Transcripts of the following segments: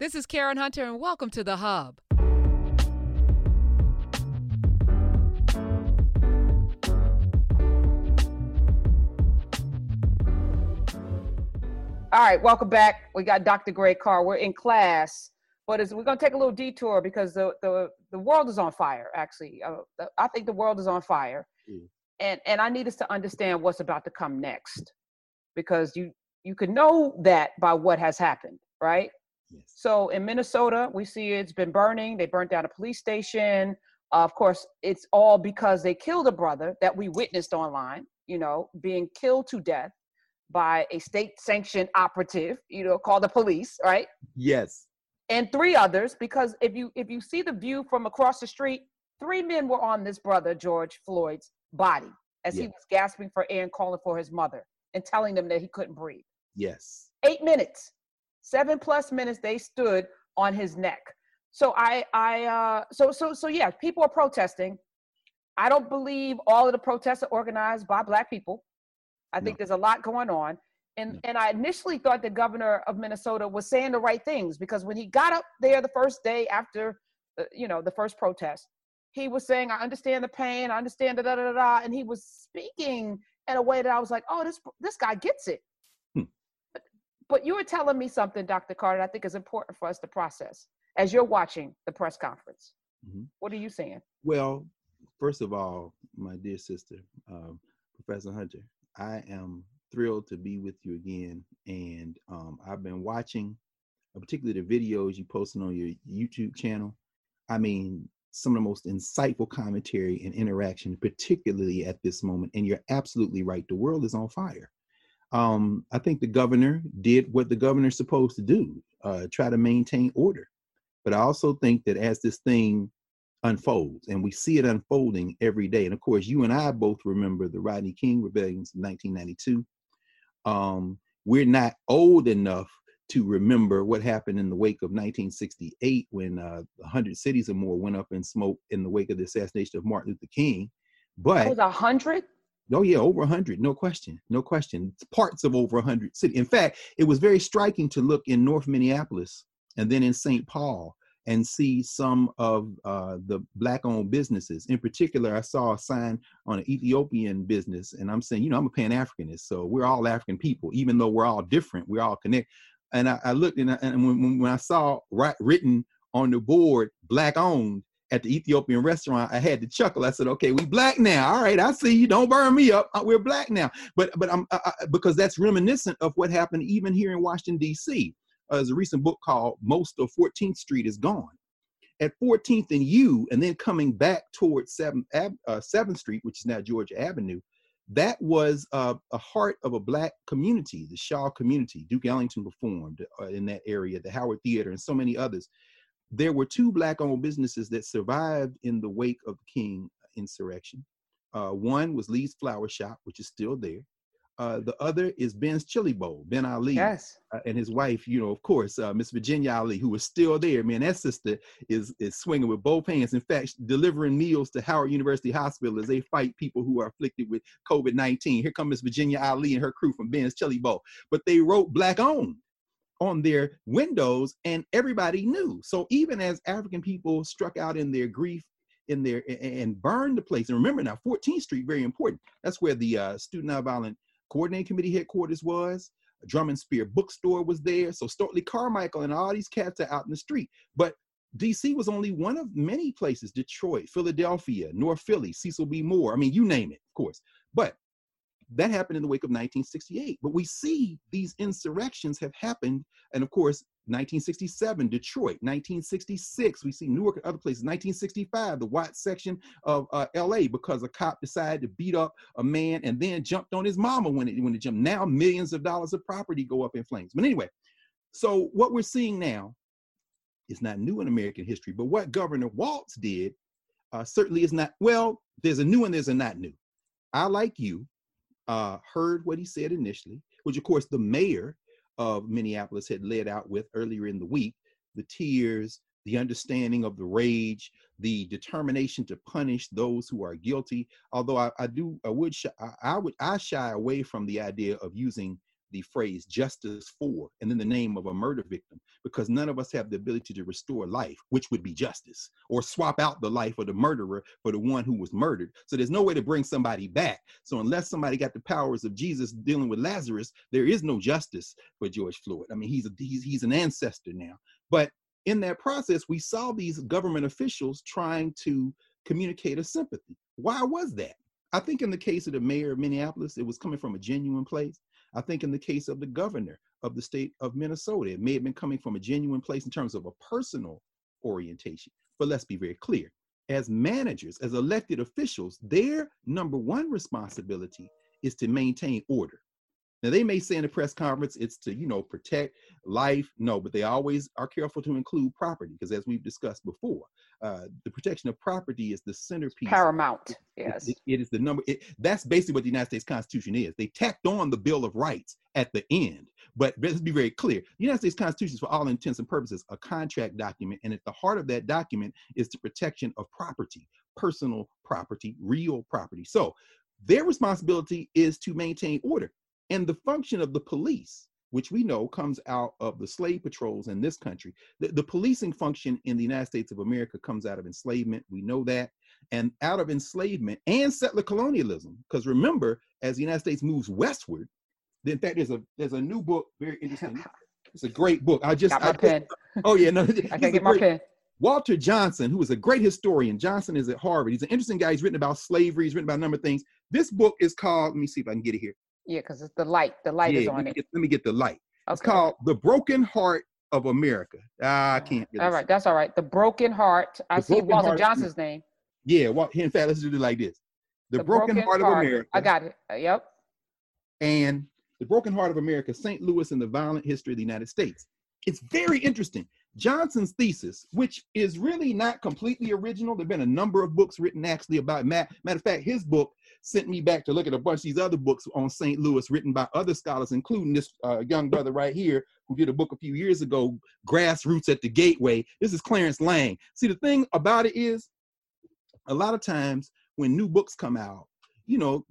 This is Karen Hunter, and welcome to The Hub. All right, welcome back. We got Dr. Greg Carr. We're in class, but we're going to take a little detour because the, the, the world is on fire, actually. Uh, I think the world is on fire. Mm. And, and I need us to understand what's about to come next because you, you can know that by what has happened, right? Yes. So in Minnesota, we see it's been burning. They burnt down a police station. Uh, of course, it's all because they killed a brother that we witnessed online, you know, being killed to death by a state sanctioned operative, you know, called the police, right? Yes. And three others, because if you if you see the view from across the street, three men were on this brother, George Floyd's body as he was gasping for air and calling for his mother and telling them that he couldn't breathe. Yes. Eight minutes, seven plus minutes they stood on his neck. So I I uh so so so yeah, people are protesting. I don't believe all of the protests are organized by black people. I think no. there's a lot going on. And, no. and I initially thought the governor of Minnesota was saying the right things because when he got up there the first day after, uh, you know, the first protest, he was saying, I understand the pain, I understand da da da da, and he was speaking in a way that I was like, oh, this this guy gets it. But, but you were telling me something, Dr. Carter, I think is important for us to process as you're watching the press conference. Mm-hmm. What are you saying? Well, first of all, my dear sister, um, Professor Hunter, I am thrilled to be with you again. And um, I've been watching, uh, particularly the videos you posted on your YouTube channel. I mean, some of the most insightful commentary and interaction, particularly at this moment. And you're absolutely right. The world is on fire. Um, I think the governor did what the governor's supposed to do, uh, try to maintain order. But I also think that as this thing unfolds and we see it unfolding every day and of course you and i both remember the rodney king rebellions in 1992 um, we're not old enough to remember what happened in the wake of 1968 when uh, 100 cities or more went up in smoke in the wake of the assassination of martin luther king but it was 100 Oh yeah, over 100, no question, no question. Parts of over 100 cities. In fact, it was very striking to look in North Minneapolis and then in St. Paul and see some of uh, the black-owned businesses. In particular, I saw a sign on an Ethiopian business, and I'm saying, you know, I'm a Pan-Africanist, so we're all African people, even though we're all different, we're all connected. And I, I looked, and, I, and when, when I saw right, written on the board, black-owned, at the Ethiopian restaurant, I had to chuckle. I said, "Okay, we black now. All right, I see you. Don't burn me up. Uh, we're black now." But but I'm I, because that's reminiscent of what happened even here in Washington D.C uh, there's a recent book called Most of 14th Street is Gone. At 14th and U, and then coming back towards 7th, uh, 7th Street, which is now Georgia Avenue, that was uh, a heart of a black community, the Shaw community. Duke Ellington performed uh, in that area, the Howard Theater, and so many others. There were two black owned businesses that survived in the wake of the King insurrection. Uh, one was Lee's Flower Shop, which is still there. Uh, the other is Ben's Chili Bowl, Ben Ali, yes, uh, and his wife. You know, of course, uh, Miss Virginia Ali, who is still there. Man, that sister is is swinging with both hands. In fact, delivering meals to Howard University Hospital as they fight people who are afflicted with COVID nineteen. Here comes Miss Virginia Ali and her crew from Ben's Chili Bowl. But they wrote black owned on their windows, and everybody knew. So even as African people struck out in their grief in there and burned the place. And remember now, 14th Street, very important. That's where the uh, Student Nonviolent coordinating committee headquarters was. Drum and Spear bookstore was there. So Stokely Carmichael and all these cats are out in the street. But DC was only one of many places, Detroit, Philadelphia, North Philly, Cecil B. Moore. I mean, you name it, of course. But that happened in the wake of 1968. But we see these insurrections have happened. And of course, 1967, Detroit, 1966, we see Newark and other places, 1965, the white section of uh, LA, because a cop decided to beat up a man and then jumped on his mama when it, when it jumped. Now millions of dollars of property go up in flames. But anyway, so what we're seeing now is not new in American history, but what Governor Walz did uh, certainly is not, well, there's a new and there's a not new. I, like you, uh, heard what he said initially, which of course the mayor of Minneapolis had led out with earlier in the week the tears, the understanding of the rage, the determination to punish those who are guilty. Although I, I do, I would, I, I would, I shy away from the idea of using the phrase justice for and then the name of a murder victim because none of us have the ability to restore life, which would be justice, or swap out the life of the murderer for the one who was murdered. So there's no way to bring somebody back. So unless somebody got the powers of Jesus dealing with Lazarus, there is no justice for George Floyd. I mean, he's a, he's, he's an ancestor now. But in that process, we saw these government officials trying to communicate a sympathy. Why was that? I think in the case of the mayor of Minneapolis, it was coming from a genuine place. I think in the case of the governor of the state of Minnesota, it may have been coming from a genuine place in terms of a personal orientation. But let's be very clear as managers, as elected officials, their number one responsibility is to maintain order. Now they may say in a press conference it's to, you know, protect life. No, but they always are careful to include property because as we've discussed before, uh, the protection of property is the centerpiece. Paramount. Yes. It, it is the number. It, that's basically what the United States Constitution is. They tacked on the Bill of Rights at the end. But let's be very clear. The United States Constitution is, for all intents and purposes, a contract document. And at the heart of that document is the protection of property, personal property, real property. So their responsibility is to maintain order. And the function of the police, which we know comes out of the slave patrols in this country, the, the policing function in the United States of America comes out of enslavement. We know that. And out of enslavement and settler colonialism, because remember, as the United States moves westward, in fact, there's a there's a new book, very interesting. It's a great book. I just got my I, pen. Oh yeah, no, I can't get my pen. Walter Johnson, who is a great historian. Johnson is at Harvard. He's an interesting guy. He's written about slavery. He's written about a number of things. This book is called. Let me see if I can get it here. Yeah, because it's the light. The light yeah, is on let it. Get, let me get the light. Okay. It's called The Broken Heart of America. Ah, I can't. All right, that's all right. The Broken Heart. I The see Walter Heart- Johnson's name. Yeah, well, in fact, let's do it like this. The, Broken, Heart of America. I got it. Uh, Yep. and The Broken Heart of America, St. Louis and the Violent History of the United States. It's very interesting. Johnson's thesis, which is really not completely original, there have been a number of books written actually about Matt. Matter of fact, his book sent me back to look at a bunch of these other books on St. Louis written by other scholars, including this uh, young brother right here who did a book a few years ago, Grassroots at the Gateway. This is Clarence Lang. See, the thing about it is, a lot of times when new books come out, you know,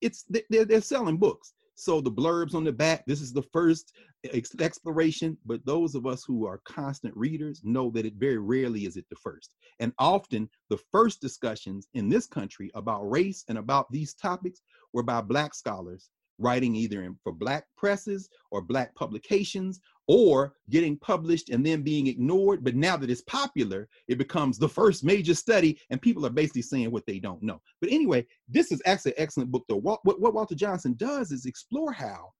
it's they're, they're selling books. So the blurbs on the back, this is the first exploration, but those of us who are constant readers know that it very rarely is it the first. And often the first discussions in this country about race and about these topics were by black scholars writing either in, for black presses or black publications or getting published and then being ignored. But now that it's popular, it becomes the first major study, and people are basically saying what they don't know. But anyway, this is actually an excellent book, though. What, what Walter Johnson does is explore how,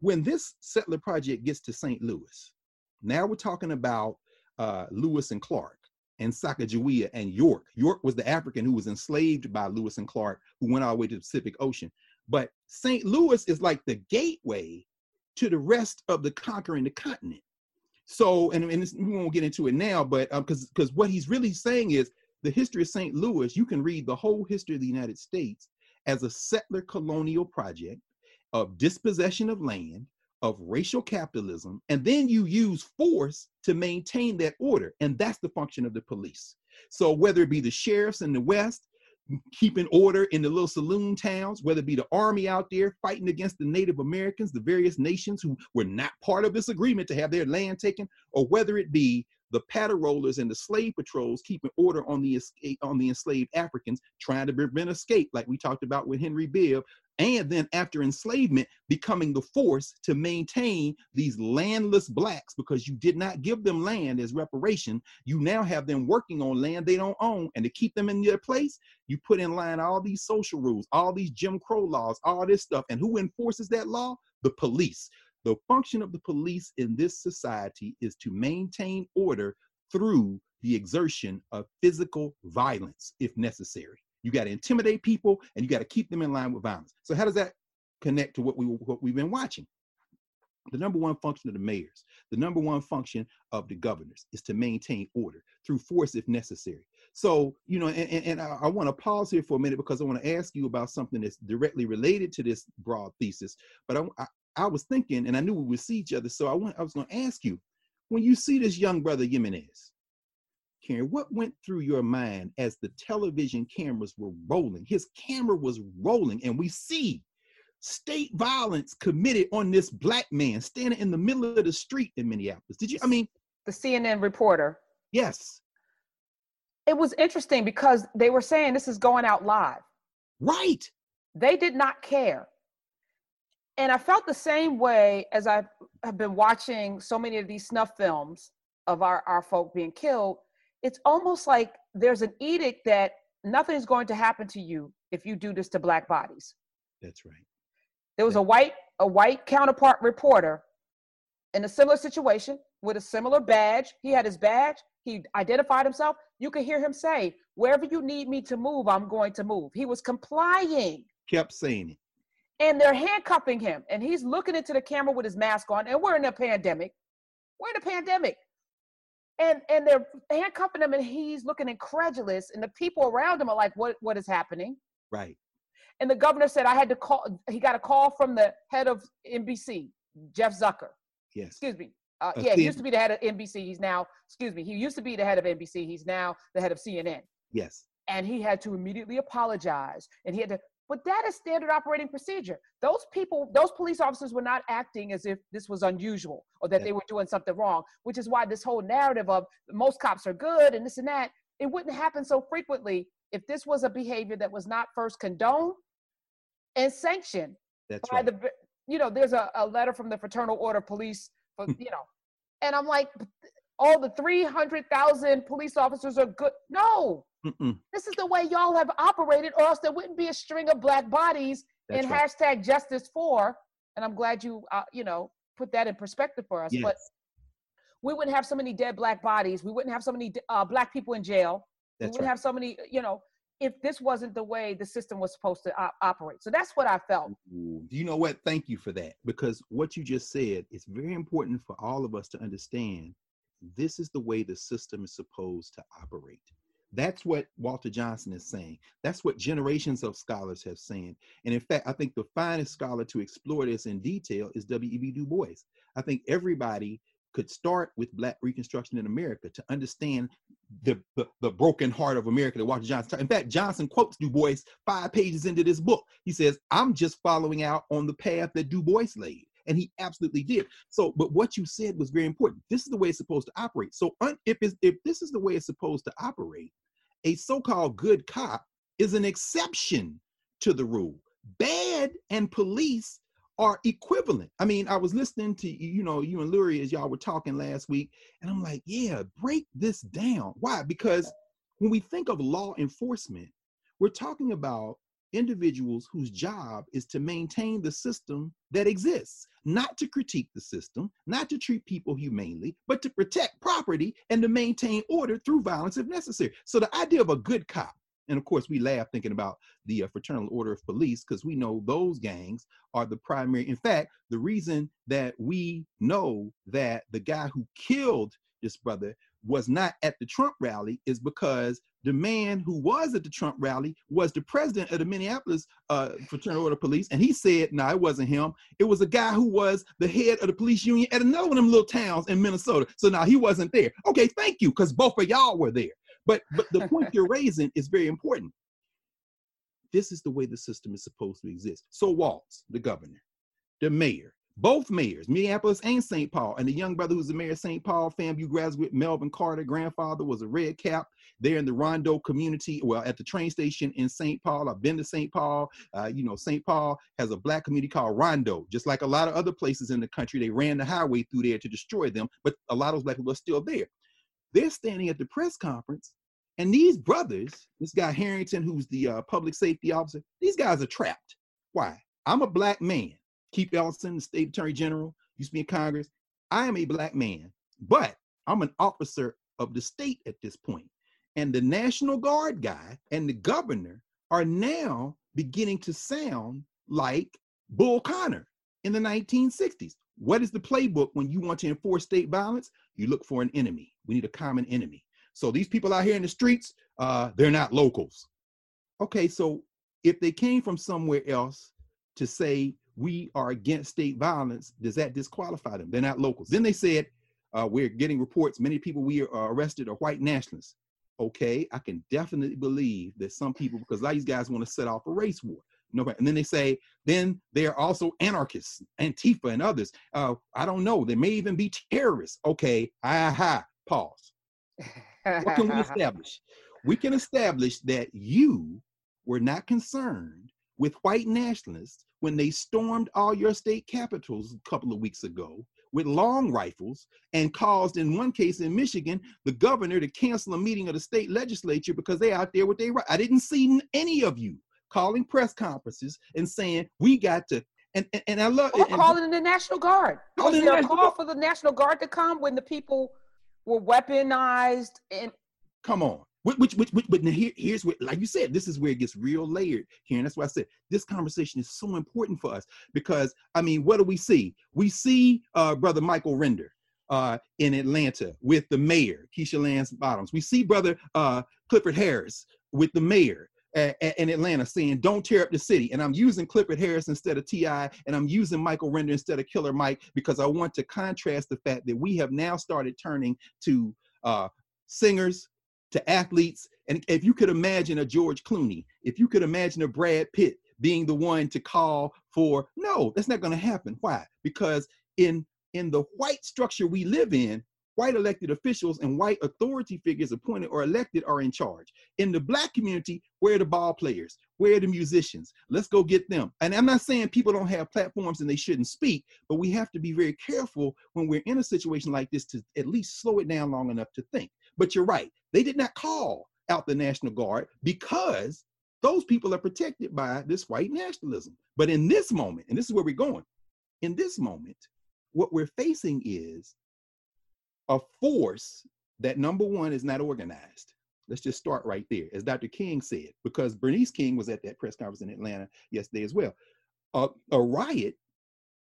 when this settler project gets to St. Louis, now we're talking about uh, Lewis and Clark and Sacagawea and York. York was the African who was enslaved by Lewis and Clark, who went all the way to the Pacific Ocean. But St. Louis is like the gateway to the rest of the conquering the continent. So, and, and we won't get into it now, but uh, because because what he's really saying is the history of St. Louis, you can read the whole history of the United States as a settler colonial project of dispossession of land, of racial capitalism, and then you use force to maintain that order. And that's the function of the police. So whether it be the sheriffs in the West, keeping order in the little saloon towns, whether it be the army out there fighting against the Native Americans, the various nations who were not part of this agreement to have their land taken, or whether it be the paddle rollers and the slave patrols keeping order on the escape eh, on the enslaved Africans, trying to prevent escape, like we talked about with Henry Bibb, and then after enslavement, becoming the force to maintain these landless blacks because you did not give them land as reparation. You now have them working on land they don't own, and to keep them in their place, you put in line all these social rules, all these Jim Crow laws, all this stuff. And who enforces that law? The police. The function of the police in this society is to maintain order through the exertion of physical violence if necessary. You got to intimidate people and you got to keep them in line with violence. So how does that connect to what we what we've been watching? The number one function of the mayors, the number one function of the governors is to maintain order through force if necessary. So, you know, and, and, and I, I want to pause here for a minute because I want to ask you about something that's directly related to this broad thesis. But I, I, I was thinking, and I knew we would see each other, so I, want, I was going to ask you, when you see this young brother Jimenez, Karen, what went through your mind as the television cameras were rolling? His camera was rolling, and we see state violence committed on this black man standing in the middle of the street in Minneapolis. Did you? I mean, the CNN reporter. Yes. It was interesting because they were saying this is going out live. Right. They did not care. And I felt the same way as I have been watching so many of these snuff films of our, our folk being killed. It's almost like there's an edict that nothing is going to happen to you if you do this to black bodies. That's right. There was a white a white counterpart reporter in a similar situation with a similar badge. He had his badge. He identified himself. You could hear him say, "Wherever you need me to move, I'm going to move." He was complying. Kept saying it. And they're handcuffing him, and he's looking into the camera with his mask on. And we're in a pandemic. We're in a pandemic. And and they're handcuffing him, and he's looking incredulous. And the people around him are like, "What what is happening?" Right. And the governor said, I had to call, he got a call from the head of NBC, Jeff Zucker. Yes. Excuse me. Uh, yeah, he used to be the head of NBC. He's now, excuse me, he used to be the head of NBC. He's now the head of CNN. Yes. And he had to immediately apologize. And he had to, but that is standard operating procedure. Those people, those police officers were not acting as if this was unusual or that yeah. they were doing something wrong, which is why this whole narrative of most cops are good and this and that, it wouldn't happen so frequently if this was a behavior that was not first condoned and sanctioned That's by right. the you know there's a, a letter from the fraternal order police for, hmm. you know and i'm like all the 300000 police officers are good no Mm-mm. this is the way y'all have operated or else there wouldn't be a string of black bodies That's in right. hashtag justice for and i'm glad you uh, you know put that in perspective for us Yes. but we wouldn't have so many dead black bodies we wouldn't have so many uh, black people in jail That's we wouldn't right. have so many you know if this wasn't the way the system was supposed to op- operate so that's what i felt Do you know what? Thank you for that. Because what you just said is very important for all of us to understand. This is the way the system is supposed to operate. That's what Walter Johnson is saying. That's what generations of scholars have said. And in fact, I think the finest scholar to explore this in detail is W.E.B. Du Bois. I think everybody could start with Black Reconstruction in America to understand the, the, the broken heart of America that Walter Johnson. In fact, Johnson quotes Du Bois five pages into this book. He says, I'm just following out on the path that Du Bois laid. And he absolutely did. So, but what you said was very important. This is the way it's supposed to operate. So, un, if, if this is the way it's supposed to operate, a so called good cop is an exception to the rule. Bad and police are equivalent. I mean, I was listening to you know you and Lurie as y'all were talking last week, and I'm like, yeah, break this down. Why? Because when we think of law enforcement, we're talking about individuals whose job is to maintain the system that exists, not to critique the system, not to treat people humanely, but to protect property and to maintain order through violence if necessary. So the idea of a good cop, and of course we laugh thinking about the uh, Fraternal Order of Police because we know those gangs are the primary. In fact, the reason that we know that the guy who killed this brother was not at the Trump rally is because the man who was at the Trump rally was the president of the Minneapolis uh, Fraternal Order of Police, and he said, "No, nah, it wasn't him. It was a guy who was the head of the police union at another one of them little towns in Minnesota. So now nah, he wasn't there. Okay, thank you, because both of y'all were there. But but the point you're raising is very important. This is the way the system is supposed to exist. So Walz, the governor, the mayor, both mayors, Minneapolis and St. Paul, and the young brother who's the mayor of St. Paul, FAMU graduate Melvin Carter, grandfather was a red cap there in the Rondo community, well, at the train station in St. Paul. I've been to St. Paul. Uh, you know, St. Paul has a black community called Rondo. Just like a lot of other places in the country, they ran the highway through there to destroy them, but a lot of those black people are still there. They're standing at the press conference, and these brothers, this guy Harrington, who's the uh, public safety officer, these guys are trapped. Why? I'm a black man. Keith Ellison, the state attorney general, used to be in Congress. I am a black man, but I'm an officer of the state at this point. And the National Guard guy and the governor are now beginning to sound like Bull Connor in the 1960s. What is the playbook when you want to enforce state violence? You look for an enemy. We need a common enemy. So these people out here in the streets, uh, they're not locals. Okay, so if they came from somewhere else to say we are against state violence, does that disqualify them? They're not locals. Then they said, uh, we're getting reports, many people we are arrested are white nationalists. Okay, I can definitely believe that some people, because a lot of these guys want to set off a race war. No, and then they say, then they are also anarchists, Antifa and others. Uh, I don't know. They may even be terrorists. Okay, aha, pause. What can we establish? We can establish that you were not concerned with white nationalists when they stormed all your state capitals a couple of weeks ago with long rifles and caused, in one case in Michigan, the governor to cancel a meeting of the state legislature because they out there with their I didn't see any of you calling press conferences and saying we got to. And, and, and I love or and, calling in the National Guard. Was there a call Guard. for the National Guard to come when the people were weaponized and come on. Which, which, which, but now here, here's what, like you said, this is where it gets real layered here. And that's why I said this conversation is so important for us because, I mean, what do we see? We see uh, Brother Michael Render uh, in Atlanta with the mayor, Keisha Lance Bottoms. We see Brother uh, Clifford Harris with the mayor in Atlanta saying, don't tear up the city. And I'm using Clifford Harris instead of T.I., and I'm using Michael Render instead of Killer Mike because I want to contrast the fact that we have now started turning to uh, singers, to athletes. And if you could imagine a George Clooney, if you could imagine a Brad Pitt being the one to call for, no, that's not going to happen. Why? Because in in the white structure we live in, white elected officials and white authority figures appointed or elected are in charge. In the black community, where are the ball players? Where are the musicians? Let's go get them. And I'm not saying people don't have platforms and they shouldn't speak, but we have to be very careful when we're in a situation like this to at least slow it down long enough to think. But you're right. They did not call out the National Guard because those people are protected by this white nationalism. But in this moment, and this is where we're going, in this moment, what we're facing is a force that number one is not organized. Let's just start right there, as Dr. King said, because Bernice King was at that press conference in Atlanta yesterday as well. A, a riot,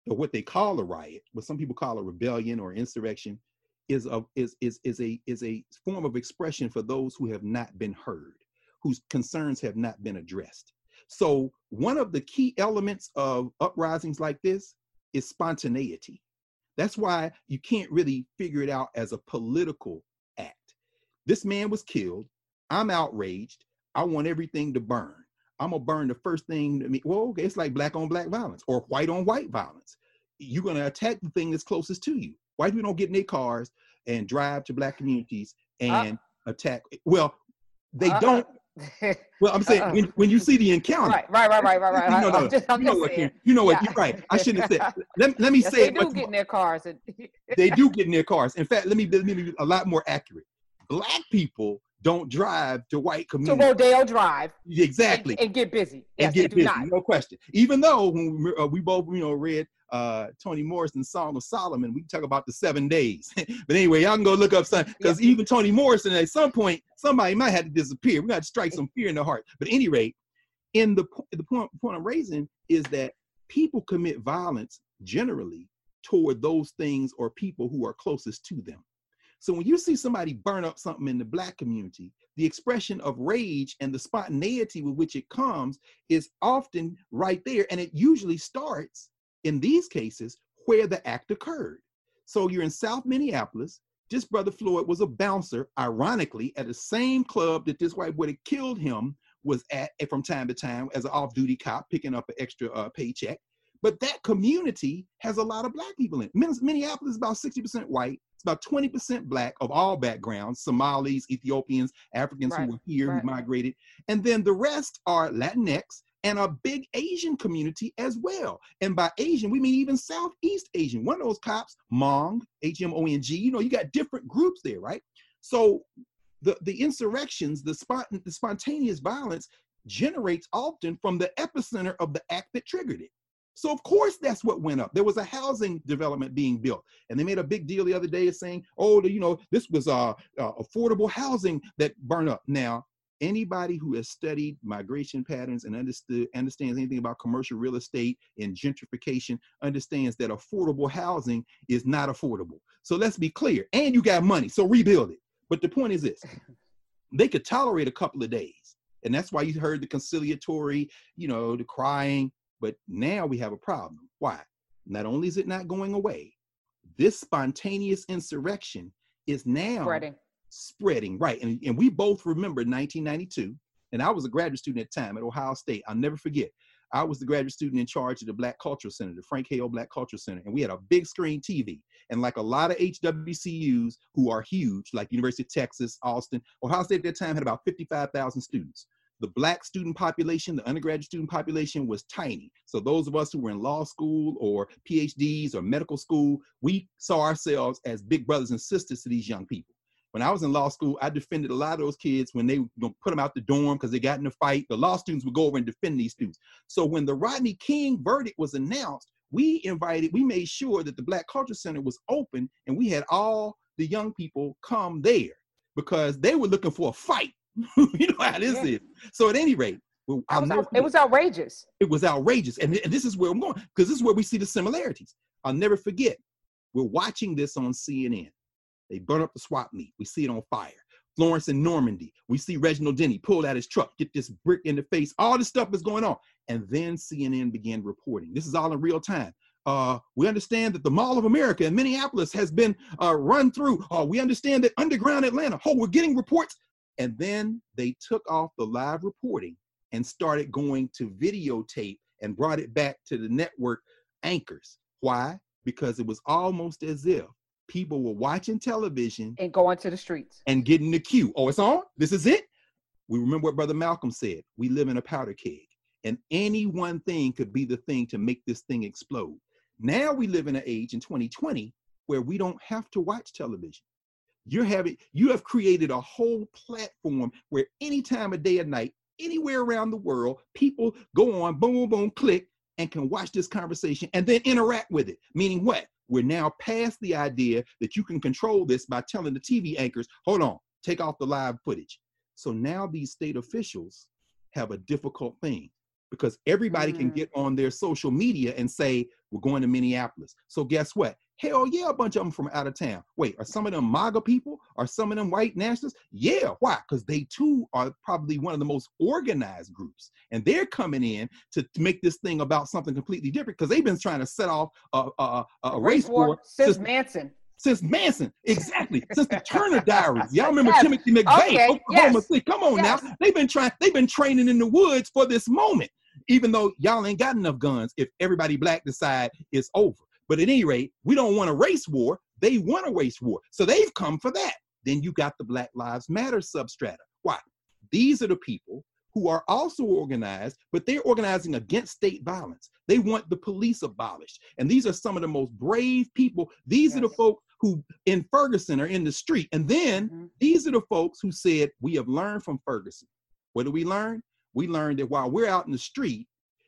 or what they call a riot, what some people call a rebellion or insurrection, is a is is is a is a form of expression for those who have not been heard, whose concerns have not been addressed. So one of the key elements of uprisings like this is spontaneity. That's why you can't really figure it out as a political act. This man was killed. I'm outraged. I want everything to burn. I'm gonna burn the first thing. To me. Well, okay, it's like black on black violence or white on white violence. You're gonna attack the thing that's closest to you. White people don't get in their cars and drive to black communities uh-uh. and attack. Well, they Uh-uh. don't. Well, I'm saying Uh-uh. when, when you see the encounter, right, right, right, right, right, right. you know, I'm no, just, I'm you know what, saying. You know what, Yeah. you're right. I shouldn't have said. Let, let me Yes, say they it do get in their cars and they do get in their cars. In fact, let me, let me be a lot more accurate. Black people don't drive to white communities. to. Rodeo Drive exactly. and, get busy. And get busy, not. no question. Even though when we, uh, we both, you know, read uh, Toni Morrison's Song of Solomon, we talk about the seven days. but anyway, y'all can go look up some because even Toni Morrison at some point somebody might have to disappear. We got to strike some fear in the heart. But at any rate, in the the point point I'm raising is that people commit violence generally toward those things or people who are closest to them. So when you see somebody burn up something in the black community, the expression of rage and the spontaneity with which it comes is often right there. And it usually starts in these cases where the act occurred. So you're in South Minneapolis. This brother Floyd was a bouncer, ironically, at the same club that this white boy that killed him was at from time to time as an off-duty cop picking up an extra uh, paycheck. But that community has a lot of black people in it. Minneapolis is about 60% white. About 20% black of all backgrounds, Somalis, Ethiopians, Africans Right, who were here, right. who migrated. And then the rest are Latinx and a big Asian community as well. And by Asian, we mean even Southeast Asian. One of those cops, Hmong, H-M-O-N-G, you know, you got different groups there, right? So the, the insurrections, the, spont- the spontaneous violence generates often from the epicenter of the act that triggered it. So of course that's what went up. There was a housing development being built, and they made a big deal the other day saying, "Oh, you know, this was uh, uh, affordable housing that burned up." Now, anybody who has studied migration patterns and understood understands anything about commercial real estate and gentrification understands that affordable housing is not affordable. So let's be clear. And you got money, so rebuild it. But the point is this: they could tolerate a couple of days, and that's why you heard the conciliatory, you know, the crying. But now we have a problem. Why? Not only is it not going away, this spontaneous insurrection is now Spreading. spreading. Right. And, and we both remember 1992. And I was a graduate student at the time at Ohio State. I'll never forget. I was the graduate student in charge of the Black Culture Center, the Frank Hale Black Culture Center, and we had a big screen TV. And like a lot of HWCUs who are huge, like University of Texas, Austin, Ohio State at that time had about 55,000 students. The black student population, the undergraduate student population was tiny. So those of us who were in law school or PhDs or medical school, we saw ourselves as big brothers and sisters to these young people. When I was in law school, I defended a lot of those kids when they were gonna put them out the dorm because they got in a fight. The law students would go over and defend these students. So when the Rodney King verdict was announced, we invited, we made sure that the Black Culture Center was open and we had all the young people come there because they were looking for a fight. you know how this yeah. is. So at any rate, well, was out, it was outrageous. It was outrageous. And, and this is where I'm going because this is where we see the similarities. I'll never forget. We're watching this on CNN. They burn up the swap meet. We see it on fire. Florence and Normandy. We see Reginald Denny pull out his truck, get this brick in the face. All this stuff is going on. And then CNN began reporting. This is all in real time. Uh, we understand that the Mall of America in Minneapolis has been uh, run through. Uh, we understand that underground Atlanta. Oh, we're getting reports. And then they took off the live reporting and started going to videotape and brought it back to the network anchors. Why? Because it was almost as if people were watching television and going to the streets and getting the cue. Oh, it's on. This is it. We remember what Brother Malcolm said. We live in a powder keg, and any one thing could be the thing to make this thing explode. Now we live in an age in 2020 where we don't have to watch television. You're having you have created a whole platform where any time of day or night, anywhere around the world, people go on, boom, boom, boom, click, and can watch this conversation and then interact with it. Meaning what? We're now past the idea that you can control this by telling the TV anchors, hold on, take off the live footage. So now these state officials have a difficult thing because everybody mm. can get on their social media and say, we're going to Minneapolis. So guess what? Hell yeah, a bunch of them from out of town. Wait, are some of them MAGA people? Are some of them white nationalists? Yeah, why? Because they too are probably one of the most organized groups. And they're coming in to, to make this thing about something completely different because they've been trying to set off a, a, a, race war since Manson since Manson, exactly, since the Turner Diaries. Y'all remember yes. Timothy McVeigh, okay. Oklahoma yes. Come on yes. now, they've been trying, they've been training in the woods for this moment. Even though y'all ain't got enough guns, if everybody black decide it's over. But at any rate, we don't want a race war. They want a race war. So they've come for that. Then you got the Black Lives Matter substrata. Why? These are the people who are also organized, but they're organizing against state violence. They want the police abolished. And these are some of the most brave people. These yes. are the folks who in Ferguson are in the street. And then mm-hmm. these are the folks who said, We have learned from Ferguson. What do we learn? We learned that while we're out in the street,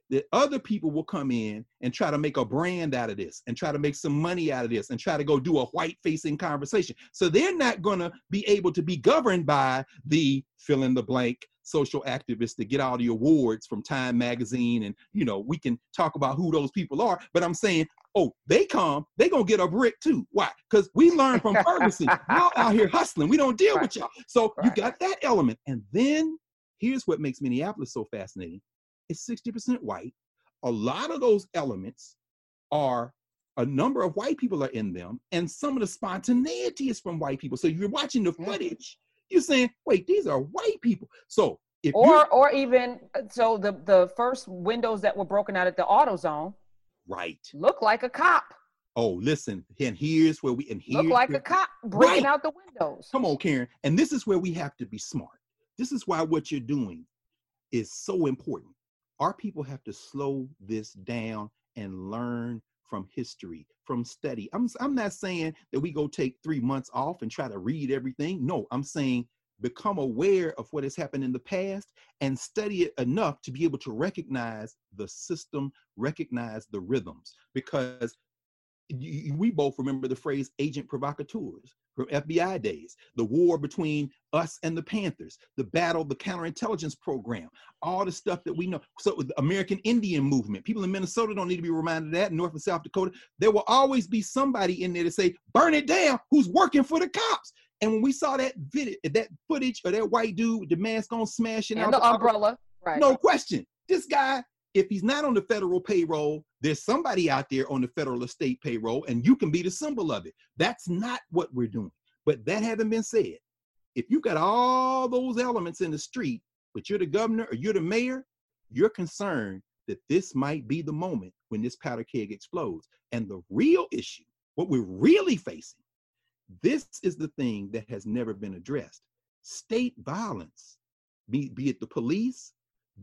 that other people will come in and try to make a brand out of this and try to make some money out of this and try to go do a white facing conversation. So they're not going to be able to be governed by the fill in the blank social activists to get all the awards from Time magazine and you know we can talk about who those people are but I'm saying oh they come they gonna get a brick too. Why? Because we learned from Ferguson. Y'all out here hustling. We don't deal right. with y'all. So right. you got that element. And then here's what makes Minneapolis so fascinating is 60% white. A lot of those elements are a number of white people are in them, and some of the spontaneity is from white people. So you're watching the mm. footage, you're saying, wait, these are white people. So if or or even uh, so the the first windows that were broken out at the AutoZone, right, look like a cop. Oh, listen, and here's where we and here's look like where, a cop breaking right. out the windows. Come on, Karen, and this is where we have to be smart. This is why what you're doing is so important our people have to slow this down and learn from history, from study. I'm, I'm not saying that we go take three months off and try to read everything. No, I'm saying become aware of what has happened in the past and study it enough to be able to recognize the system, recognize the rhythms. Because we both remember the phrase agent provocateurs from FBI days, the war between us and the Panthers, the battle, the counterintelligence program, all the stuff that we know. So the American Indian movement, people in Minnesota don't need to be reminded of that, North and South Dakota. There will always be somebody in there to say, burn it down, who's working for the cops. And when we saw that video, that footage of that white dude with the mask on smashing and out the, the umbrella, right. no question. This guy if he's not on the federal payroll, there's somebody out there on the federal estate payroll, and you can be the symbol of it. That's not what we're doing. But that having been said, if you've got all those elements in the street, but you're the governor or you're the mayor, you're concerned that this might be the moment when this powder keg explodes. And the real issue, what we're really facing, this is the thing that has never been addressed. State violence, be, be it the police,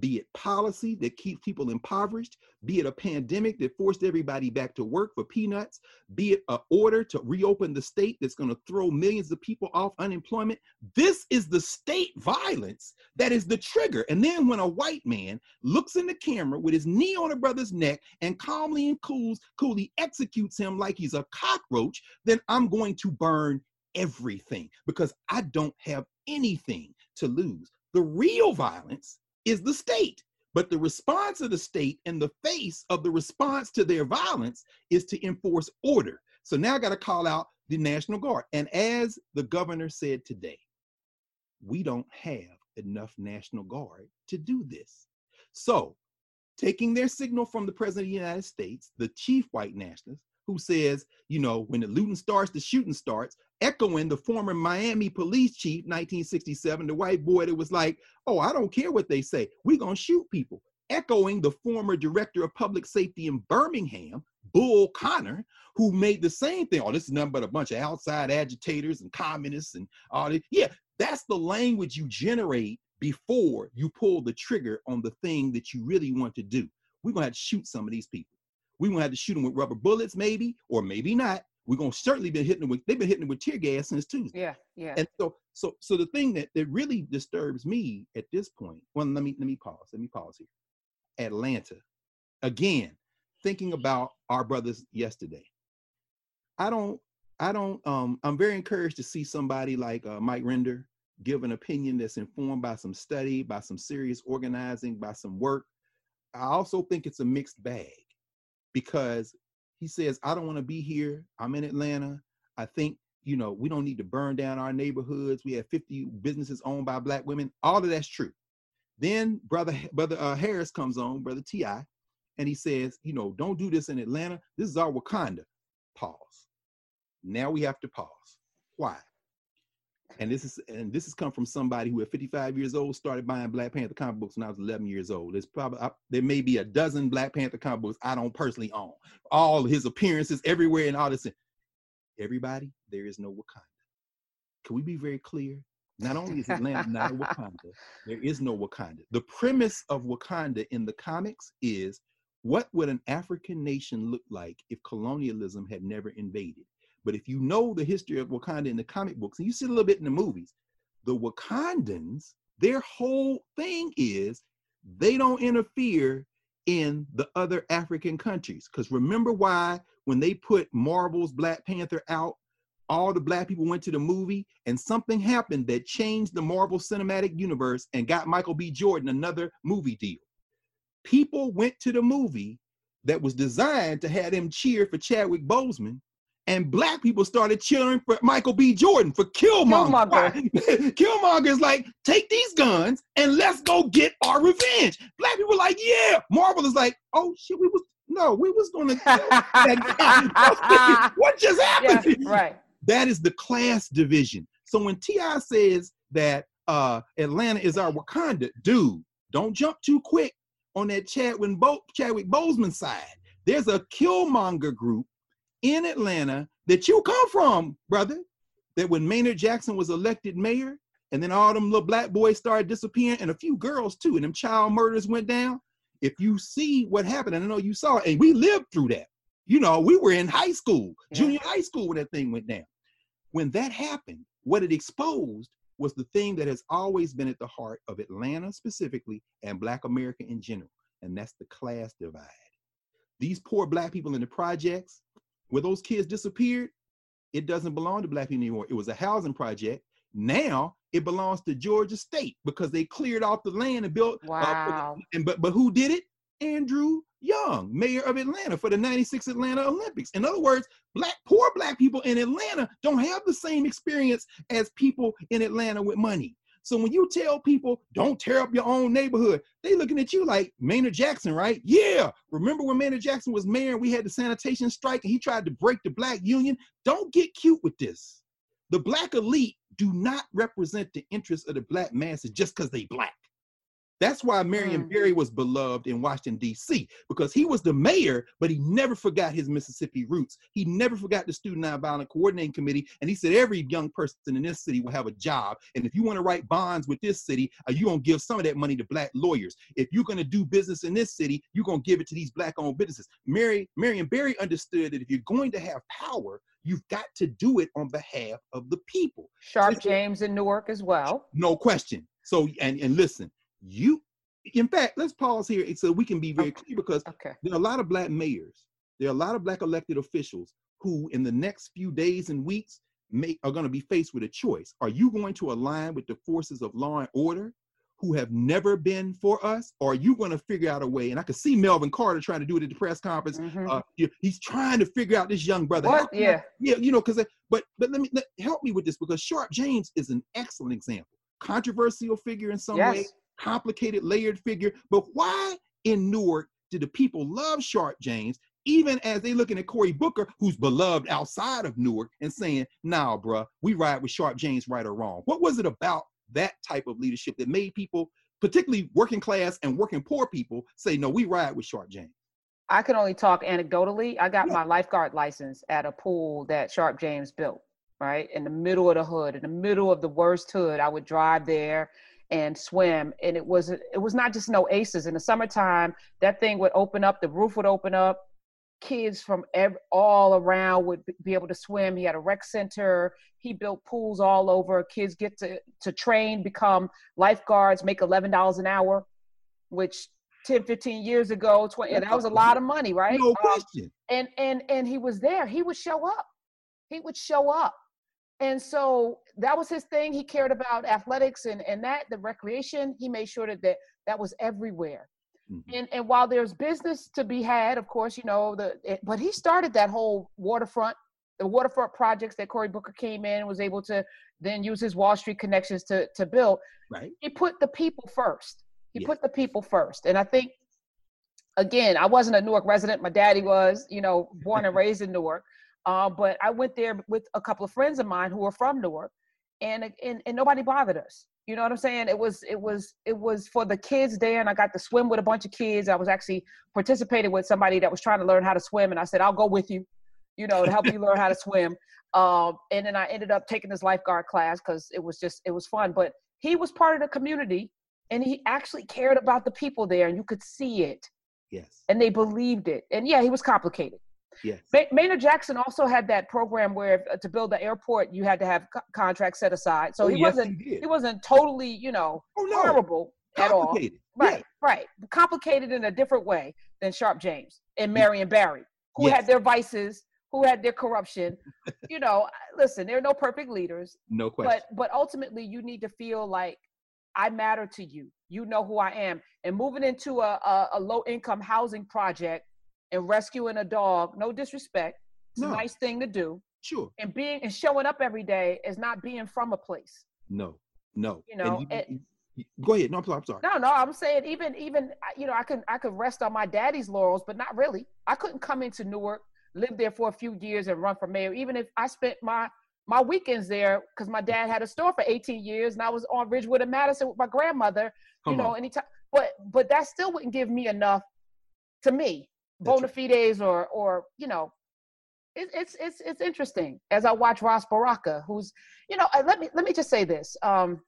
be it policy that keeps people impoverished, be it a pandemic that forced everybody back to work for peanuts, be it an order to reopen the state that's going to throw millions of people off unemployment. This is the state violence that is the trigger. And then when a white man looks in the camera with his knee on a brother's neck and calmly and cool, coolly executes him like he's a cockroach, then I'm going to burn everything because I don't have anything to lose. The real violence is the state. But the response of the state in the face of the response to their violence is to enforce order. So now I got to call out the National Guard. And as the governor said today, we don't have enough National Guard to do this. So, taking their signal from the President of the United States, the chief white nationalist, who says, you know, when the looting starts, the shooting starts, echoing the former Miami police chief, 1967, the white boy that was like, oh, I don't care what they say, we're gonna shoot people. Echoing the former director of public safety in Birmingham, Bull Connor, who made the same thing. Oh, this is nothing but a bunch of outside agitators and communists and all that. Yeah, that's the language you generate before you pull the trigger on the thing that you really want to do. We're gonna have to shoot some of these people. We're gonna have to shoot them with rubber bullets, maybe, or maybe not. We're gonna certainly been hitting them with they've been hitting them with tear gas since Tuesday. Yeah, yeah. And so so so the thing that, that really disturbs me at this point, well, let me let me pause. Let me pause here. Atlanta. Again, thinking about our brothers yesterday. I don't I don't um I'm very encouraged to see somebody like uh, Mike Render give an opinion that's informed by some study, by some serious organizing, by some work. I also think it's a mixed bag because he says, I don't want to be here. I'm in Atlanta. I think, you know, we don't need to burn down our neighborhoods. We have 50 businesses owned by black women. All of that's true. Then brother brother uh, Harris comes on, brother T.I., and he says, you know, don't do this in Atlanta. This is our Wakanda. Pause. Now we have to pause. Why? And this is and this has come from somebody who at 55 years old started buying Black Panther comic books when I was 11 years old. There's probably I, there may be a dozen Black Panther comic books I don't personally own. All his appearances everywhere and all this. Everybody, there is no Wakanda. Can we be very clear? Not only is Atlanta not a Wakanda, there is no Wakanda. The premise of Wakanda in the comics is what would an African nation look like if colonialism had never invaded? But if you know the history of Wakanda in the comic books, and you see a little bit in the movies, the Wakandans, their whole thing is they don't interfere in the other African countries. Because remember why when they put Marvel's Black Panther out, all the black people went to the movie and something happened that changed the Marvel Cinematic Universe and got Michael B. Jordan another movie deal. People went to the movie that was designed to have them cheer for Chadwick Boseman and black people started cheering for Michael B. Jordan for Killmonger. Killmonger. Killmonger is like, take these guns and let's go get our revenge. Black people like, yeah. Marvel is like, oh shit, we was no, we was gonna kill that what just happened? Yeah, right. That is the class division. So when T.I. says that uh, Atlanta is our Wakanda, dude, don't jump too quick on that Chadwick, Bo- Chadwick Boseman side. There's a Killmonger group in Atlanta that you come from, brother. That when Maynard Jackson was elected mayor, and then all them little black boys started disappearing, and a few girls too, and them child murders went down. If you see what happened, and I know you saw it, and we lived through that. You know, we were in high school, yeah. junior high school when that thing went down. When that happened, what it exposed was the thing that has always been at the heart of Atlanta specifically and Black America in general, and that's the class divide. These poor Black people in the projects, where those kids disappeared, it doesn't belong to black people anymore. It was a housing project. Now it belongs to Georgia State because they cleared off the land and built. Wow. Uh, and but but who did it? Andrew Young, mayor of Atlanta for the 96 Atlanta Olympics. In other words, black poor black people in Atlanta don't have the same experience as people in Atlanta with money. So when you tell people don't tear up your own neighborhood, they looking at you like Maynard Jackson, right? Yeah. Remember when Maynard Jackson was mayor and we had the sanitation strike and he tried to break the black union? Don't get cute with this. The black elite do not represent the interests of the black masses just because they black. That's why Marion Mm. Barry was beloved in Washington, D.C., because he was the mayor, but he never forgot his Mississippi roots. He never forgot the Student Nonviolent Coordinating Committee. And he said every young person in this city will have a job. And if you want to write bonds with this city, uh, you're going to give some of that money to black lawyers. If you're going to do business in this city, you're going to give it to these black owned businesses. Mary, Marion Barry understood that if you're going to have power, you've got to do it on behalf of the people. Sharpe James in Newark as well. No question. So, and, and listen, you, in fact, let's pause here so we can be very Okay. clear because Okay. there are a lot of black mayors, there are a lot of black elected officials who, in the next few days and weeks, may, are going to be faced with a choice. Are you going to align with the forces of law and order who have never been for us? Or are you going to figure out a way? And I could see Melvin Carter trying to do it at the press conference. Mhm. Uh, he's trying to figure out this young brother. What? I Yeah. yeah, you know, because but but let me let, help me with this because Sharpe James is an excellent example. Controversial figure in some way, Yes. Complicated, layered figure. But why in Newark did the people love Sharpe James, even as they looking at Cory Booker, who's beloved outside of Newark, and saying, "Nah, bruh, we ride with Sharpe James, right or wrong." What was it about that type of leadership that made people, particularly working class and working poor people, say, "No, we ride with Sharpe James"? I can only talk anecdotally. I got Yeah. my lifeguard license at a pool that Sharpe James built, right? In the middle of the hood, in the middle of the worst hood. I would drive there and swim. And it was it was not just no aces. In the summertime, that thing would open up, the roof would open up. Kids from ev- all around would be- able to swim. He had a rec center. He built pools all over. Kids get to, to train, become lifeguards, make $11 an hour, which 10, 15 years ago, 20, that was a lot of money, right? No Um, question. and and and he was there he would show up he would show up and so that was his thing he cared about athletics and and that the recreation he made sure that that, that was everywhere Mhm. and and while there's business to be had of course you know the it, but he started that whole waterfront the waterfront projects that Cory Booker came in and was able to then use his Wall Street connections to to build Right. he put the people first. He Yes. put the people first. And I think, again, I wasn't a Newark resident. My daddy was, you know, born and raised in Newark. Uh, but I went there with a couple of friends of mine who were from Newark, and, and and nobody bothered us. You know what I'm saying? It was it was it was for the kids there, and I got to swim with a bunch of kids. I was actually participating with somebody that was trying to learn how to swim, and I said, "I'll go with you," you know, to help you learn how to swim. Um, and then I ended up taking this lifeguard class because it was just it was fun. But he was part of the community, and he actually cared about the people there, and you could see it, Yes. and they believed it. And yeah, he was complicated. Yes. Ma- Maynard Jackson also had that program where uh, to build the airport, you had to have co- contracts set aside. So Oh, he yes, wasn't he he wasn't totally, you know, Oh, no. horrible at all. Complicated. Yeah. Right, right. Complicated in a different way than Sharpe James and Marion Barry, who Yes. had their vices, who had their corruption. you know, listen, there are no perfect leaders, No question. but but ultimately you need to feel like I matter to you. You know who I am. And moving into a, a, a low income housing project and rescuing a dog, no disrespect, it's No. a nice thing to do. sure. And being and showing up every day is not being from a place. No. No. You know, you- it- you- go ahead. No, I'm sorry. No, no, I'm saying even even you know I can I could rest on my daddy's laurels, but not really. I couldn't come into Newark, live there for a few years, and run for mayor. Even if I spent my my weekends there, because my dad had a store for 18 years, and I was on Ridgewood and Madison with my grandmother. Come you know, on. anytime. But but that still wouldn't give me enough to me bona fides or or you know. It, it's it's it's interesting as I watch Ras Baraka, who's you know. uh, Let me let me just say this. Um,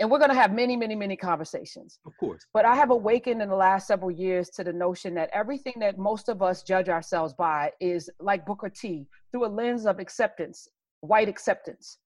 and we're going to have many, many, many conversations. Of course. But I have awakened in the last several years to the notion that everything that most of us judge ourselves by is like Booker T through a lens of acceptance, white acceptance.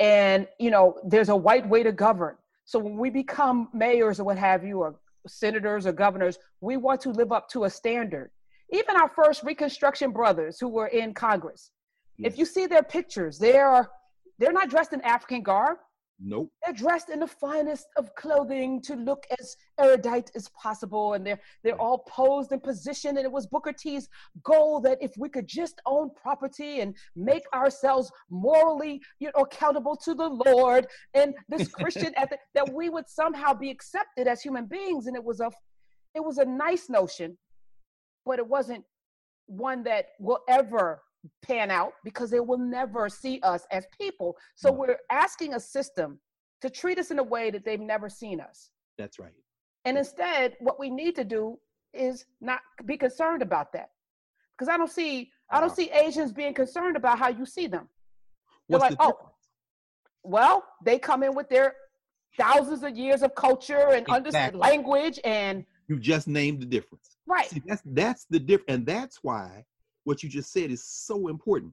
And, you know, there's a white way to govern. So when we become mayors or what have you, or senators or governors, we want to live up to a standard. Even our first Reconstruction brothers who were in Congress, if you see their pictures, they are they're not dressed in African garb Nope. they're dressed in the finest of clothing to look as erudite as possible and they're they're all posed and positioned and it was booker t's goal that if we could just own property and make ourselves morally you know accountable to the lord and this christian ethic that we would somehow be accepted as human beings and it was a it was a nice notion but it wasn't one that will ever pan out because they will never see us as people. So No. we're asking a system to treat us in a way that they've never seen us. That's right. And instead, what we need to do is not be concerned about that. Because I don't see I don't Wow. see Asians being concerned about how you see them. They're like, the oh, well, they come in with their thousands of years of culture and understand language and You just named the difference. right. See, that's that's the difference, and that's why what you just said is so important.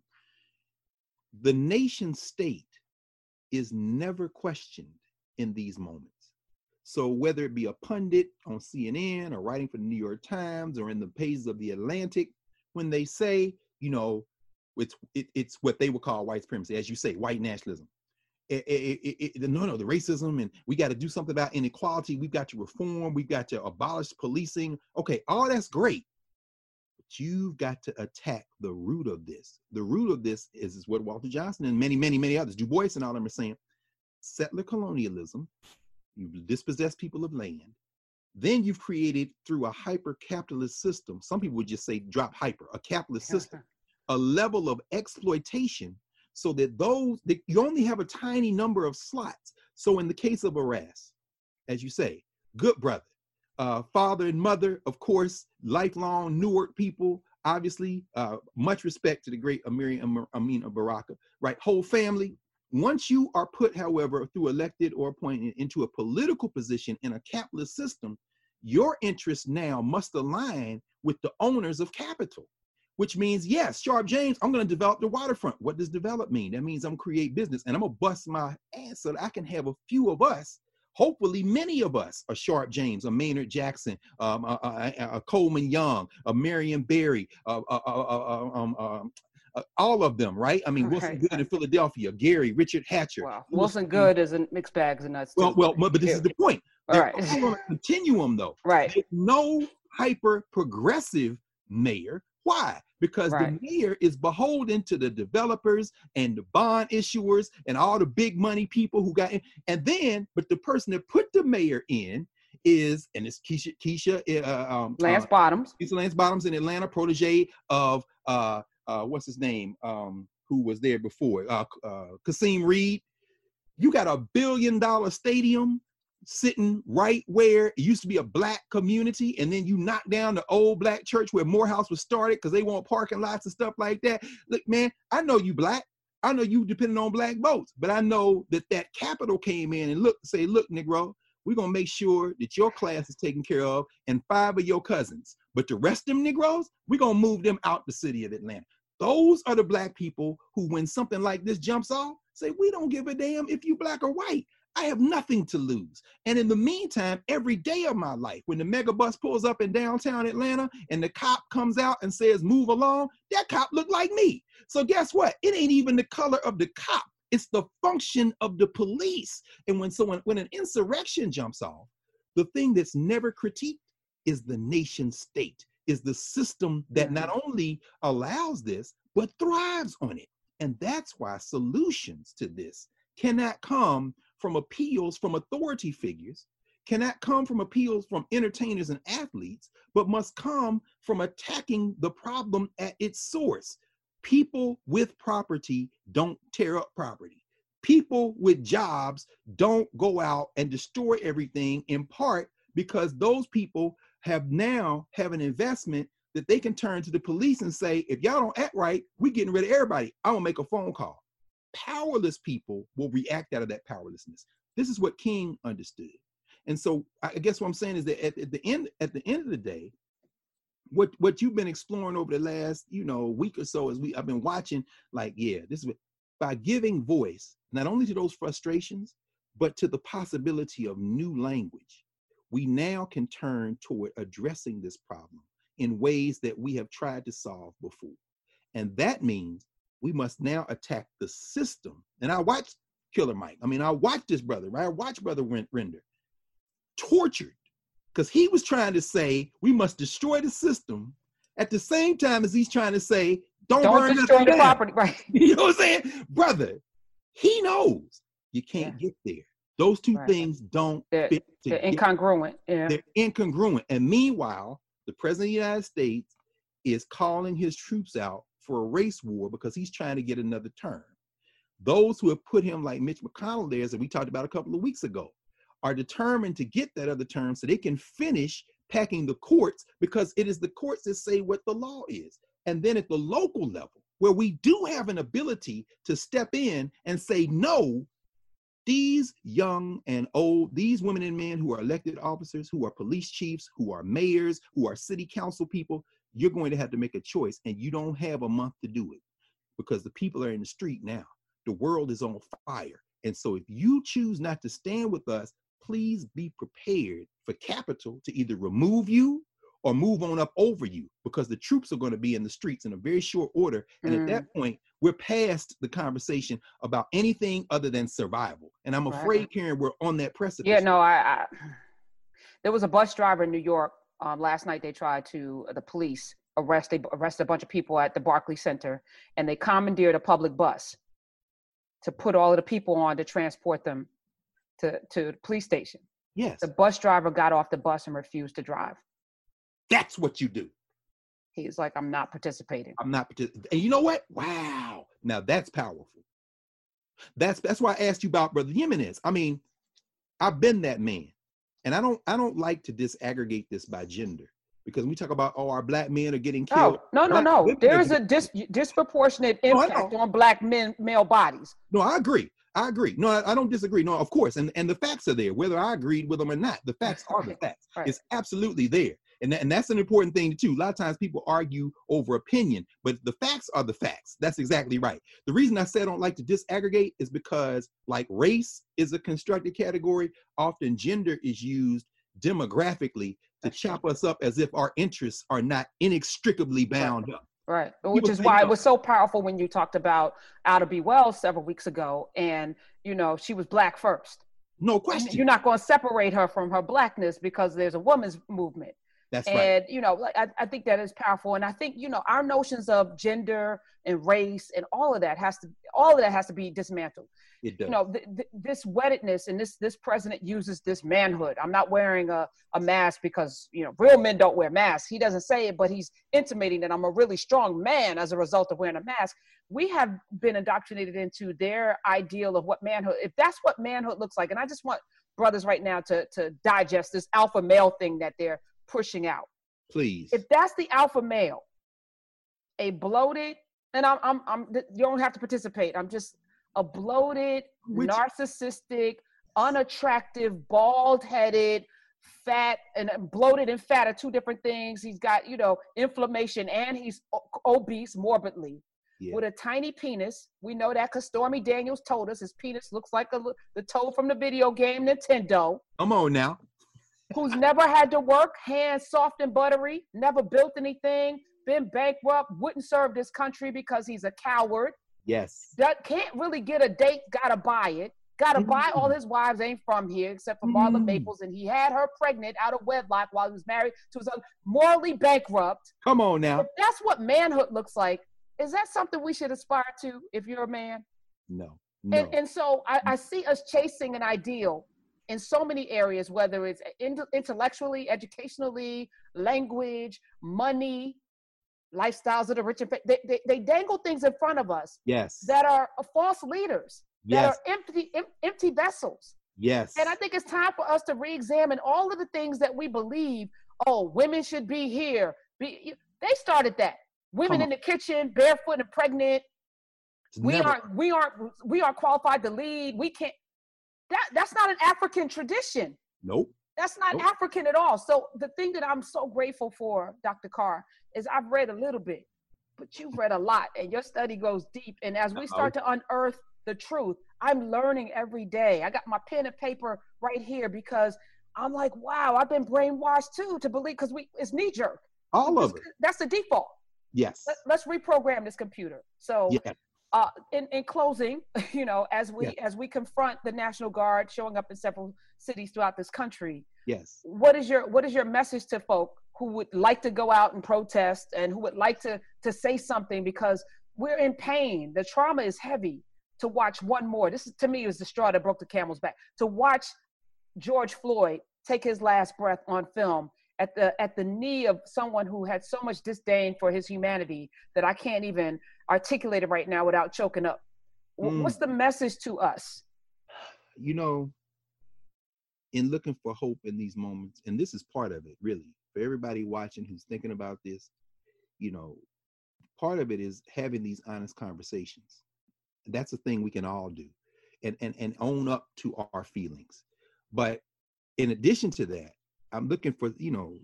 The nation state is never questioned in these moments. So whether it be a pundit on CNN or writing for the New York Times or in the pages of the Atlantic, when they say, you know, it's it, it's what they would call white supremacy, as you say, white nationalism. It- it- no, no, the racism, and we got to do something about inequality. We've got to reform. We've got to abolish policing. Okay, all that's great, you've got to attack the root of this. The root of this is, is what Walter Johnson and many, many, many others, Du Bois and all of them are saying: settler colonialism. You've dispossessed people of land. Then you've created through a hyper-capitalist system. Some people would just say drop hyper, a capitalist system a level of exploitation so that those that you only have a tiny number of slots. So in the case of Ras, as you say, good brother, uh, father and mother, of course, lifelong Newark people, obviously, uh, much respect to the great Amiri Am- Amina Baraka, right? Whole family. Once you are put, however, through elected or appointed into a political position in a capitalist system, your interests now must align with the owners of capital which means yes, Sharpe James, I'm going to develop the waterfront. What does develop mean? That means I'm create business and I'm gonna bust my ass so that I can have a few of us. Hopefully, many of us, a Sharpe James, a Maynard Jackson, um, a, a- a- a Coleman Young, a Marion Barry, uh, um, um, uh, all of them, right? I mean, Wilson Goode in Philadelphia, Gary, Richard Hatcher. Was- Wilson Goode is a mixed bags and nuts. Well, well, but this is the point. All right. all on a continuum, though. right. There's no hyper progressive mayor. Why? Because Right. the mayor is beholden to the developers and the bond issuers and all the big money people who got in. And then, but the person that put the mayor in is, and it's Keisha, Keisha, uh, um, Lance uh, Bottoms. Keisha Lance Bottoms in Atlanta, protege of uh, uh, what's his name, um, who was there before, uh, uh, Kasim Reed. You got a billion dollar stadium sitting right where it used to be a black community, and then you knock down the old black church where Morehouse was started because they want parking lots and stuff like that. Look, man, I know you black. I know you depending on black votes, but I know that that capital came in and look, say, look, Negro, we're gonna make sure that your class is taken care of and five of your cousins. But the rest of them Negroes, we're gonna move them out the city of Atlanta. Those are the black people who, when something like this jumps off, say, we don't give a damn if you black or white. I have nothing to lose. And in the meantime, every day of my life, when the mega bus pulls up in downtown Atlanta and the cop comes out and says, move along, that cop looked like me. So guess what? It ain't even the color of the cop. It's the function of the police. And when someone, when an insurrection jumps off, the thing that's never critiqued is the nation state, is the system that not only allows this, but thrives on it. And that's why solutions to this cannot come from appeals from authority figures, cannot come from appeals from entertainers and athletes, but must come from attacking the problem at its source. People with property don't tear up property. People with jobs don't go out and destroy everything in part because those people have now have an investment that they can turn to the police and say, if y'all don't act right, we getting rid of everybody. I'm gonna make a phone call. Powerless people will react out of that powerlessness. This is what King understood. And so I guess what I'm saying is that at, at the end, at the end of the day, what what you've been exploring over the last, you know, week or so is we I've been watching, like, yeah, this is what by giving voice not only to those frustrations, but to the possibility of new language, we now can turn toward addressing this problem in ways that we have tried to solve before. And that means we must now attack the system. And I watched Killer Mike. I mean, I watched this brother, right? I watched Brother Render tortured because he was trying to say we must destroy the system at the same time as he's trying to say don't, Don't burn destroy the property. Right. You know what I'm saying? Brother, he knows you can't get there. Those two Right. things don't They're, fit together. they're incongruent. Yeah. They're incongruent. And meanwhile, the president of the United States is calling his troops out for a race war because he's trying to get another term. Those who have put him like Mitch McConnell there, as we talked about a couple of weeks ago, are determined to get that other term so they can finish packing the courts because it is the courts that say what the law is. And then at the local level, where we do have an ability to step in and say, no, these young and old, these women and men who are elected officers, who are police chiefs, who are mayors, who are city council people, you're going to have to make a choice and you don't have a month to do it because the people are in the street now. The world is on fire. And so if you choose not to stand with us, please be prepared for capital to either remove you or move on up over you because the troops are going to be in the streets in a very short order. And mm. at that mm. point, we're past the conversation about anything other than survival. And I'm afraid, right. Karen, we're on that precipice. Yeah, no, I, I there was a bus driver in New York um, last night. They tried to uh, the police arrest they arrested a bunch of people at the Barclay Center, and they commandeered a public bus to put all of the people on to transport them to to the police station. Yes. The bus driver got off the bus and refused to drive. That's what you do. He's like, I'm not participating. I'm not participating. And you know what? Wow. Now that's powerful. That's that's why I asked you about Brother Jimenez. I mean, I've been that man. And I don't I don't like to disaggregate this by gender because we talk about oh our black men are getting killed. No, no, no, no. There is a dis- disproportionate impact no, on black men male bodies. No, I agree. I agree. No, I, I, don't disagree. No, of course, and and the facts are there, whether I agreed with them or not. The facts are the facts. Right. It's absolutely there. And, that, and that's an important thing too. A lot of times people argue over opinion, but the facts are the facts. That's exactly right. The reason I say I don't like to disaggregate is because, like race is a constructed category, often gender is used demographically to chop us up as if our interests are not inextricably bound right. up. Right, which is why it was so powerful when you talked about Ida B. Wells several weeks ago, and you know she was black first. No question. You're not going to separate her from her blackness because there's a woman's movement. That's and, right. you know, like, I, I think that is powerful. And I think, you know, our notions of gender and race and all of that has to, all of that has to be dismantled. It does. You know, th- th- this weddedness and this, this president uses this manhood. I'm not wearing a, a mask because, you know, real men don't wear masks. He doesn't say it, but he's intimating that I'm a really strong man as a result of wearing a mask. We have been indoctrinated into their ideal of what manhood, if that's what manhood looks like. And I just want brothers right now to, to digest this alpha male thing that they're pushing out. Please. If that's the alpha male, a bloated, and I'm, I'm, I'm you don't have to participate. I'm just a bloated, Which, narcissistic, unattractive, bald headed, fat, and bloated and fat are two different things. He's got, you know, inflammation and he's obese morbidly. Yeah. With a tiny penis, we know that because Stormy Daniels told us his penis looks like a, the toe from the video game Nintendo. Come on now who's never had to work, hands soft and buttery, never built anything, been bankrupt, wouldn't serve this country because he's a coward. Yes. That can't really get a date, gotta buy it. Gotta mm-hmm. buy all his wives ain't from here except for Marla mm-hmm. Maples, and he had her pregnant out of wedlock while he was married to his other morally bankrupt. Come on now. If that's what manhood looks like. Is that something we should aspire to if you're a man? No. no. And, and so I, I see us chasing an ideal in so many areas, whether it's intellectually, educationally, language, money, lifestyles of the rich and they, they, they dangle things in front of us yes. that are uh, false leaders yes. that are empty em, empty vessels. Yes. And i think it's time for us to re-examine all of the things that we believe oh women should be here be they started that. Women in the kitchen barefoot and pregnant. It's we never... aren't we aren't we aren't qualified to lead. We can't that that's not an African tradition. Nope. That's not nope. African at all. So the thing that I'm so grateful for, Dr. Carr, is I've read a little bit, but you've read a lot, and your study goes deep. And as we start to unearth the truth, I'm learning every day. I got my pen and paper right here because I'm like, wow, I've been brainwashed too to believe because we it's knee jerk. All of it. That's the default. Yes. Let, us reprogram this computer. So yeah uh, in, in closing, you know, as we yeah. as we confront the National Guard showing up in several cities throughout this country, yes, what is your what is your message to folk who would like to go out and protest and who would like to to say something because we're in pain. The trauma is heavy. To watch one more, this is to me is the straw that broke the camel's back. To watch George Floyd take his last breath on film at the at the knee of someone who had so much disdain for his humanity that I can't even articulate it right now without choking up. Mm. What's the message to us? You know, in looking for hope in these moments, and this is part of it, really, for everybody watching who's thinking about this, you know, part of it is having these honest conversations. That's a thing we can all do and, and, and own up to our feelings. But in addition to that, I'm looking for, you know,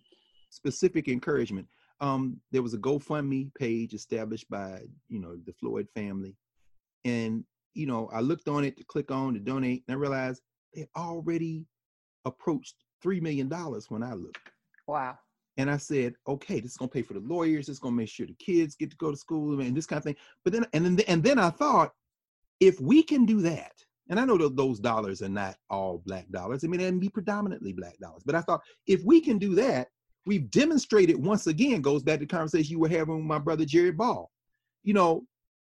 specific encouragement. Um, there was a GoFundMe page established by, you know, the Floyd family. And, you know, I looked on it to click on to donate and I realized they already approached $3 million when I looked. Wow. And I said, okay, this is gonna pay for the lawyers. It's gonna make sure the kids get to go to school and this kind of thing. But then, and then, and then I thought, if we can do that, and I know that those dollars are not all black dollars. I mean, they be predominantly black dollars. But I thought, if we can do that, we've demonstrated once again. Goes back to the conversation you were having with my brother Jared Ball. You know,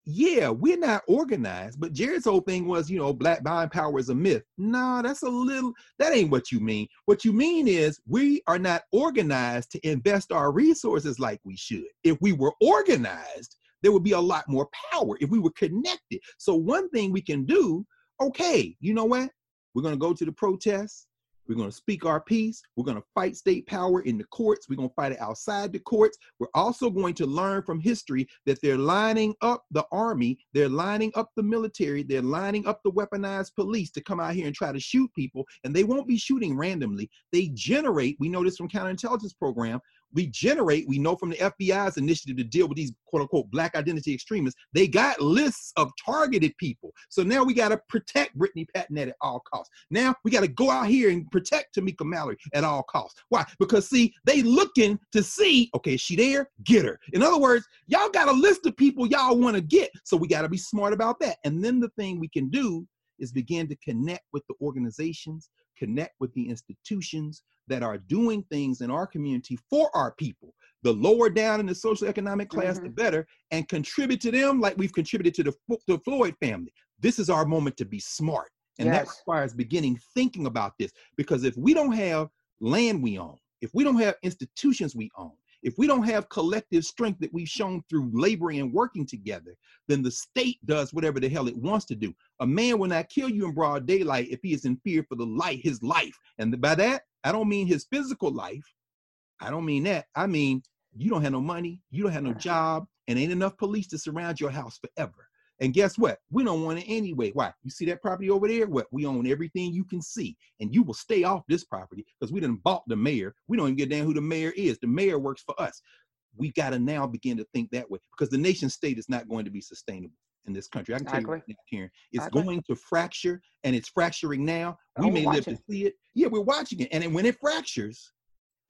yeah, we're not organized, but Jared's whole thing was, you know, black buying power is a myth. No, that's a little, that ain't what you mean. What you mean is we are not organized to invest our resources like we should. If we were organized, there would be a lot more power if we were connected. So, one thing we can do, okay, you know what? We're going to go to the protests. We're going to speak our piece. We're going to fight state power in the courts. We're going to fight it outside the courts. We're also going to learn from history that they're lining up the army, they're lining up the military, they're lining up the weaponized police to come out here and try to shoot people. And they won't be shooting randomly. They generate, we know this from counterintelligence program, we generate, we know from the FBI's initiative to deal with these quote unquote black identity extremists, they got lists of targeted people. So now we got to protect Brittany Packnett at all costs. Now we got to go out here and protect Tamika Mallory at all costs. Why? Because see, they looking to see, okay, she there? Get her. In other words, y'all got a list of people y'all want to get. So we got to be smart about that. And then the thing we can do is begin to connect with the organizations, connect with the institutions that are doing things in our community for our people. The lower down in the social economic class, mm-hmm. the better, and contribute to them like we've contributed to the, the Floyd family. This is our moment to be smart. And yes. that requires beginning thinking about this. Because if we don't have land we own, if we don't have institutions we own, if we don't have collective strength that we've shown through laboring and working together, then the state does whatever the hell it wants to do. A man will not kill you in broad daylight if he is in fear for the light, his life. And by that, I don't mean his physical life. I don't mean that. I mean, you don't have no money, you don't have no job, and ain't enough police to surround your house forever. And guess what? We don't want it anyway. Why? You see that property over there? What? We own everything you can see. And you will stay off this property because we didn't bought the mayor. We don't even get down who the mayor is. The mayor works for us. We got to now begin to think that way because the nation state is not going to be sustainable in this country. I can tell I you right now, Karen, it's going to fracture and it's fracturing now. We oh, may live to see it. Yeah, we're watching it. And when it fractures,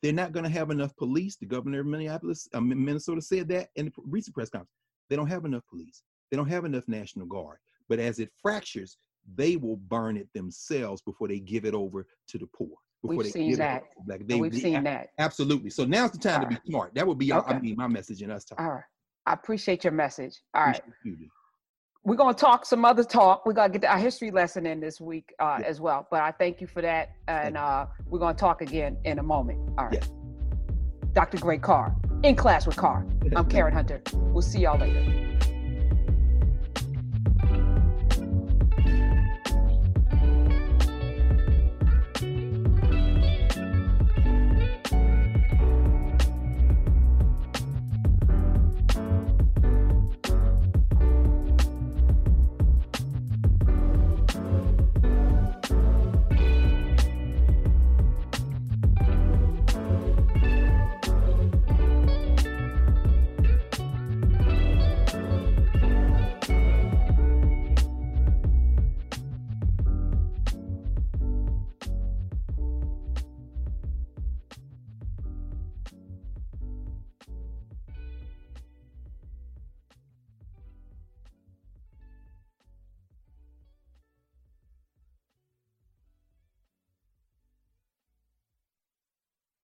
they're not going to have enough police. The governor of Minneapolis, uh, Minnesota said that in the recent press conference. They don't have enough police. They don't have enough National Guard. But as it fractures, they will burn it themselves before they give it over to the poor. Before We've seen that. They, We've they, seen that. Absolutely. So now's the time All to be smart. That would be, okay. I mean, my message and us talking. All right. I appreciate your message. All right. We're going to talk some other talk. We're going to get our history lesson in this week uh, as well. But I thank you for that. And uh, we're going to talk again in a moment. All right. Dr. Greg Carr, in class with Carr. I'm Karen Hunter. We'll see y'all later.